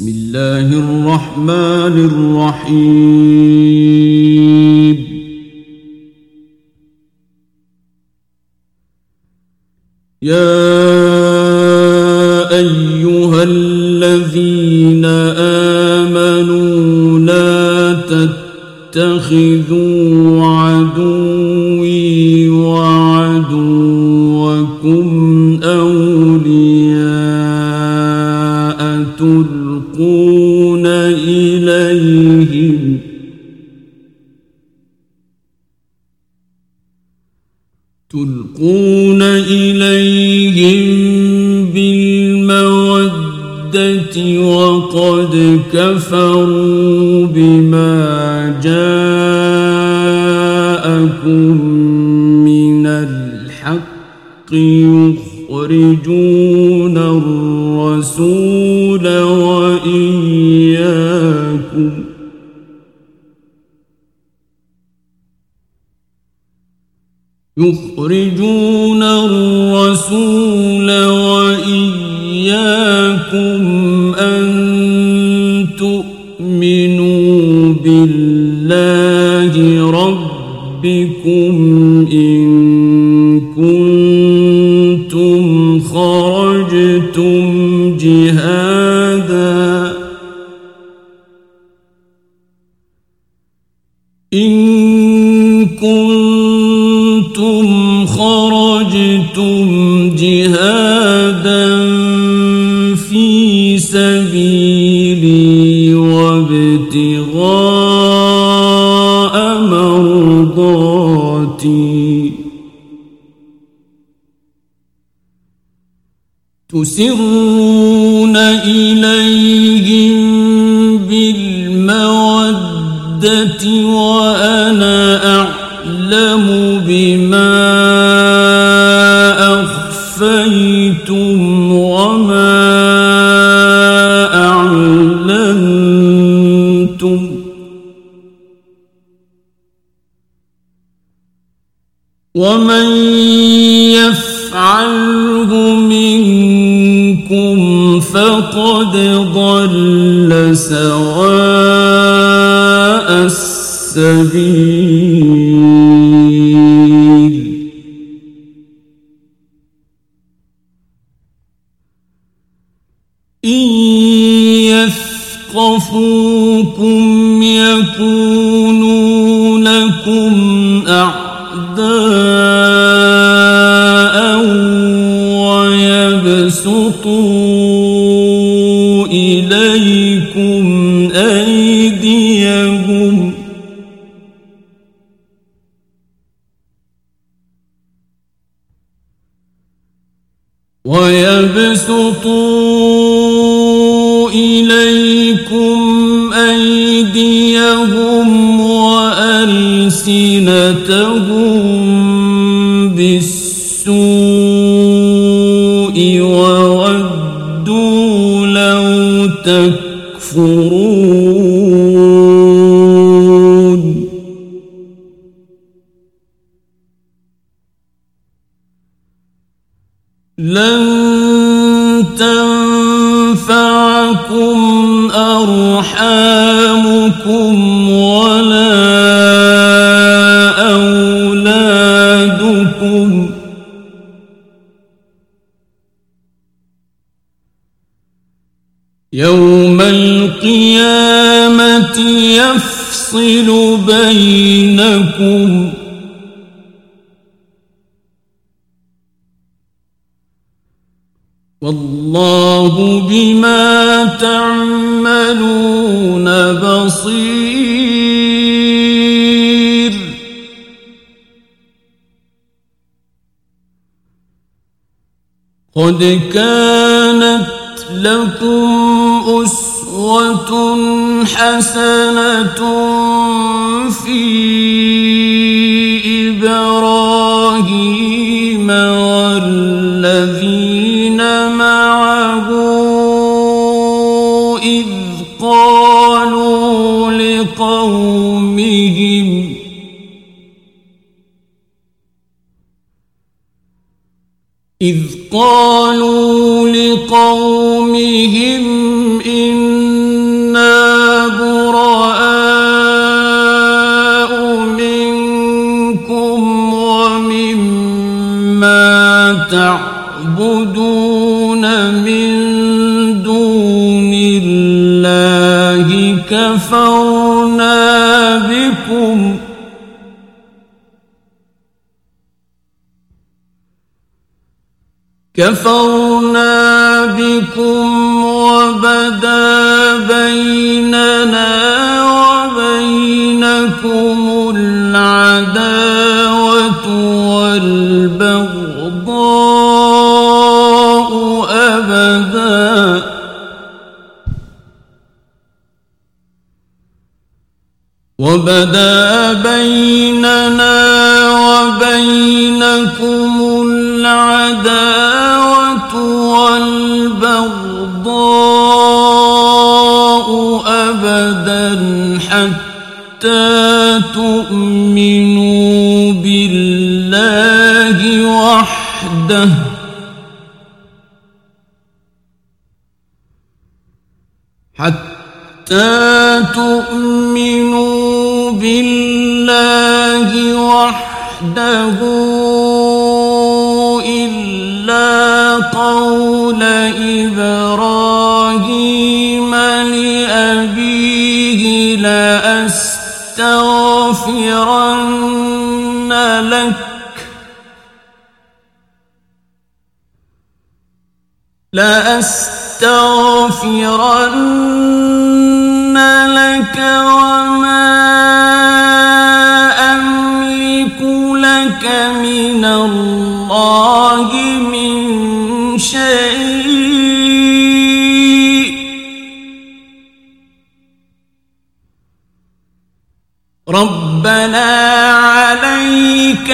بسم الله الرحمن الرحيم. يا أيها الذين آمنوا لا تتخذوا عدوي تلقون إليهم بالمودة وقد كفروا بما جاءكم من الحق يخرجون الرسول يخرجون الرسول وإياكم أن تؤمنوا بالله ربكم. سبيلي وابتغاء مرضاتي. تسرون إليهم بالمودة ومن يفعله منكم فقد ضل سواء السبيل ويبسطوا إليكم أيديهم. ويبسطوا إليكم أيديهم وألسنتهم تكفرون. يفصل بينكم. والله بما تعملون بصير. قد كانت لكم أسوة حسنة في إبراهيم والذين معه إذ قالوا لقومهم إذ قالوا لقومهم كفرنا بكم. كفرنا بكم وبدا بيننا وبينكم العداوة والبغضاء وبدا بيننا وبينكم العداوة والبغضاء أبدا حتى تؤمنوا بالله وحده. حتى تؤمنوا بالله وحده إلا قول إبراهيم لأبيه لأستغفرن لك لأستغفرن لك وما ربنا عليك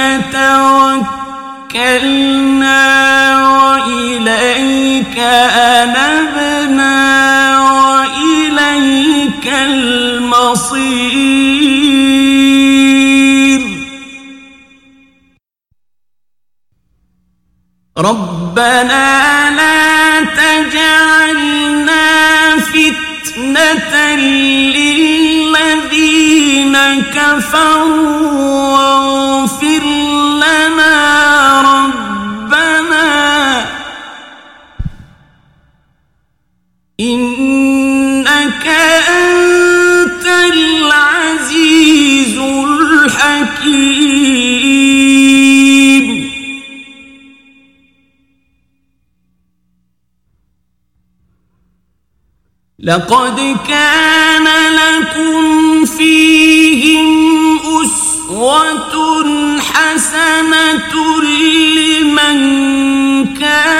توكلنا وإليك أنبنا وإليك المصير. ربنا لا تجعلنا فتنة للذين واغفر لنا ربنا إنك أنت العزيز الحكيم. لقد كان لكم فيهم أسوة حسنة لمن كان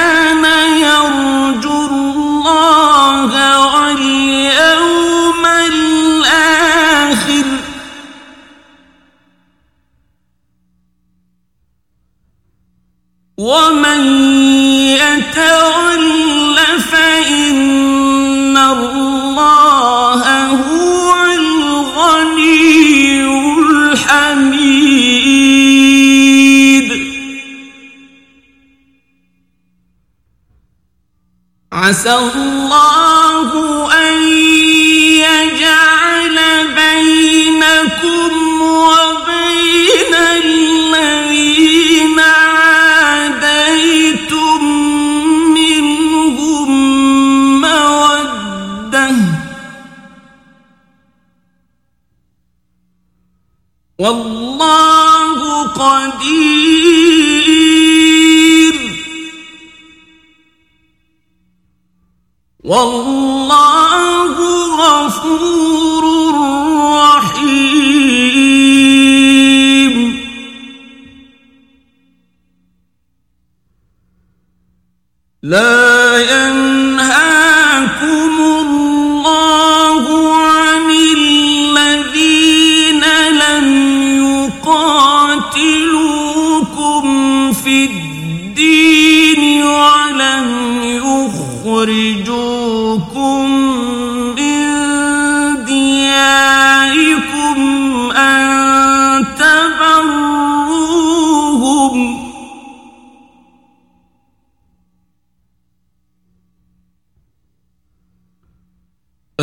عسى لا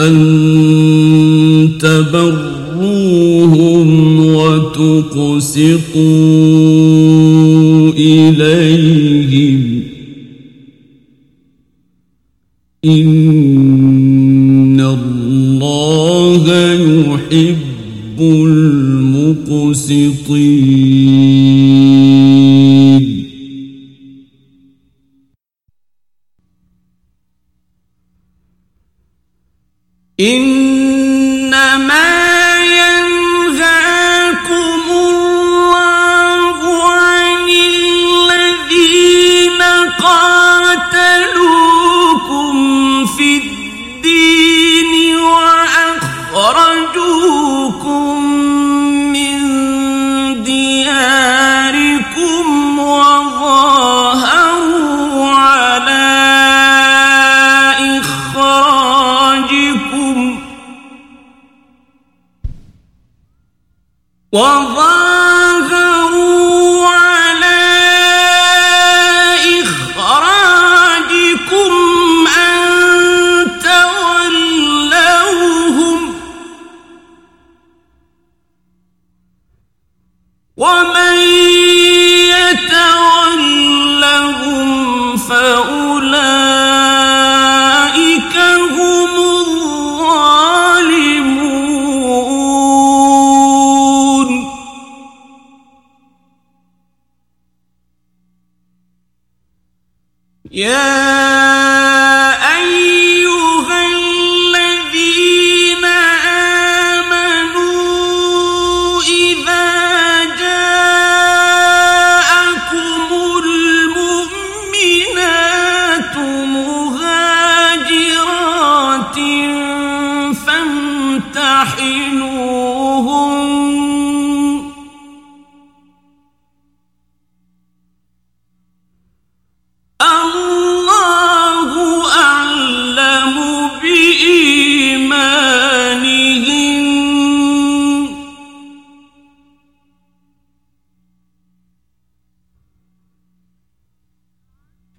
أن تبروهم وتقسطوا إليهم إن الله يحب المقسطين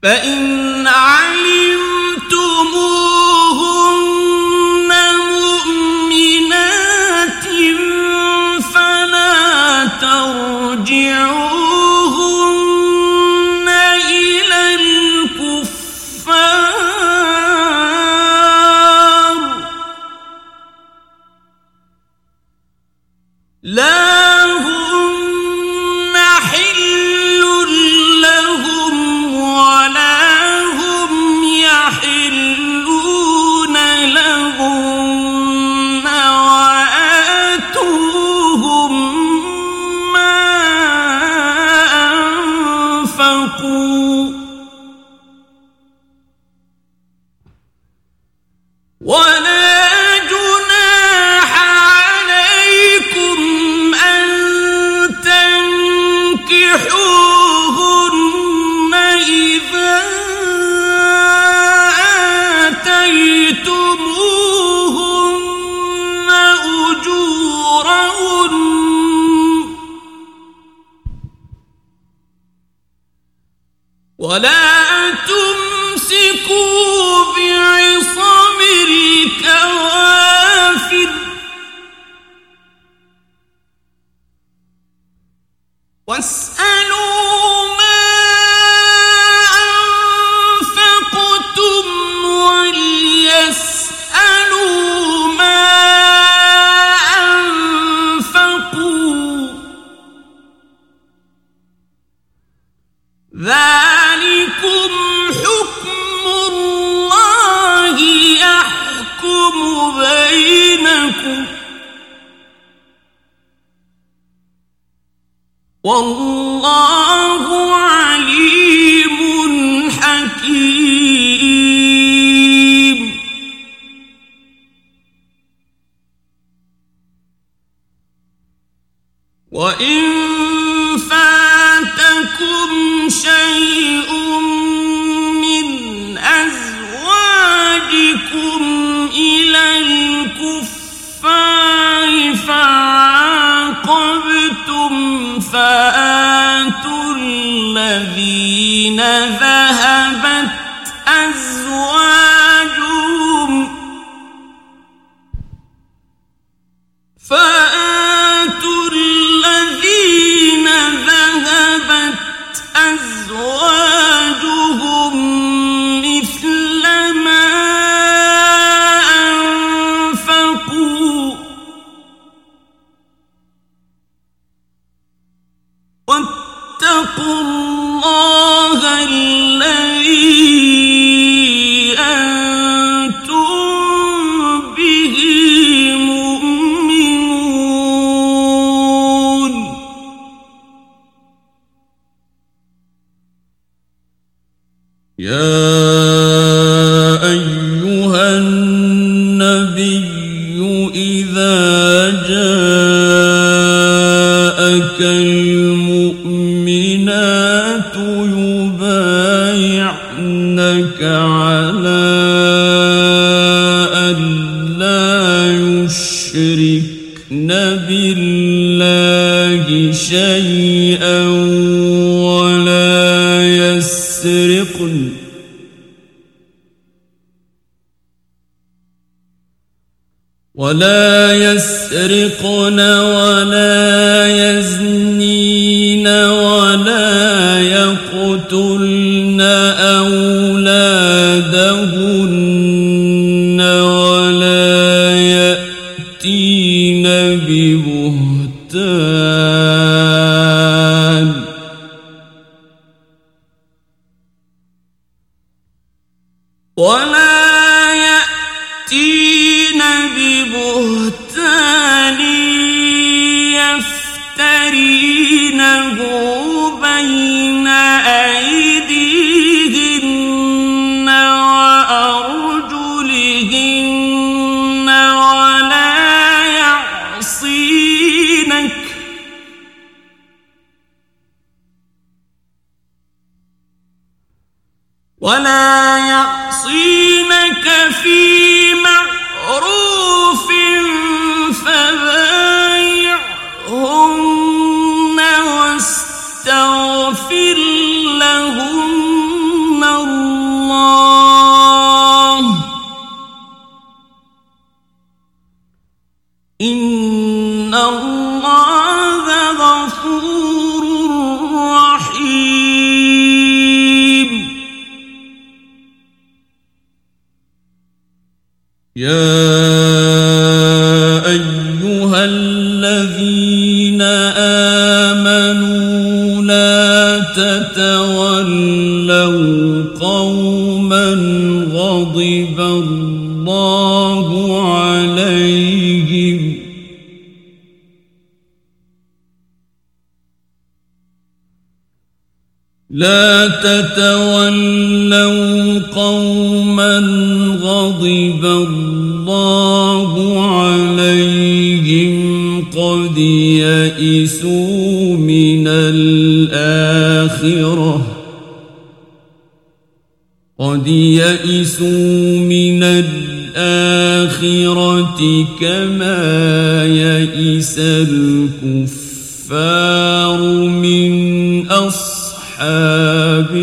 فإن ولا تمسكوا بعصم الكوافر. واسألوا ما أنفقتم وليسألوا ما أنفقوا. ذلك والله المؤمنات يبايعنك على أن لا يشركن بالله شيئا ولا يسرقن. ولا يسرقن ولا أولادهن ولا يا لا تتولوا قوما غضب الله عليهم قد يئسوا من الآخرة. قد يئسوا من الآخرة كما يئس الكفار من أصحاب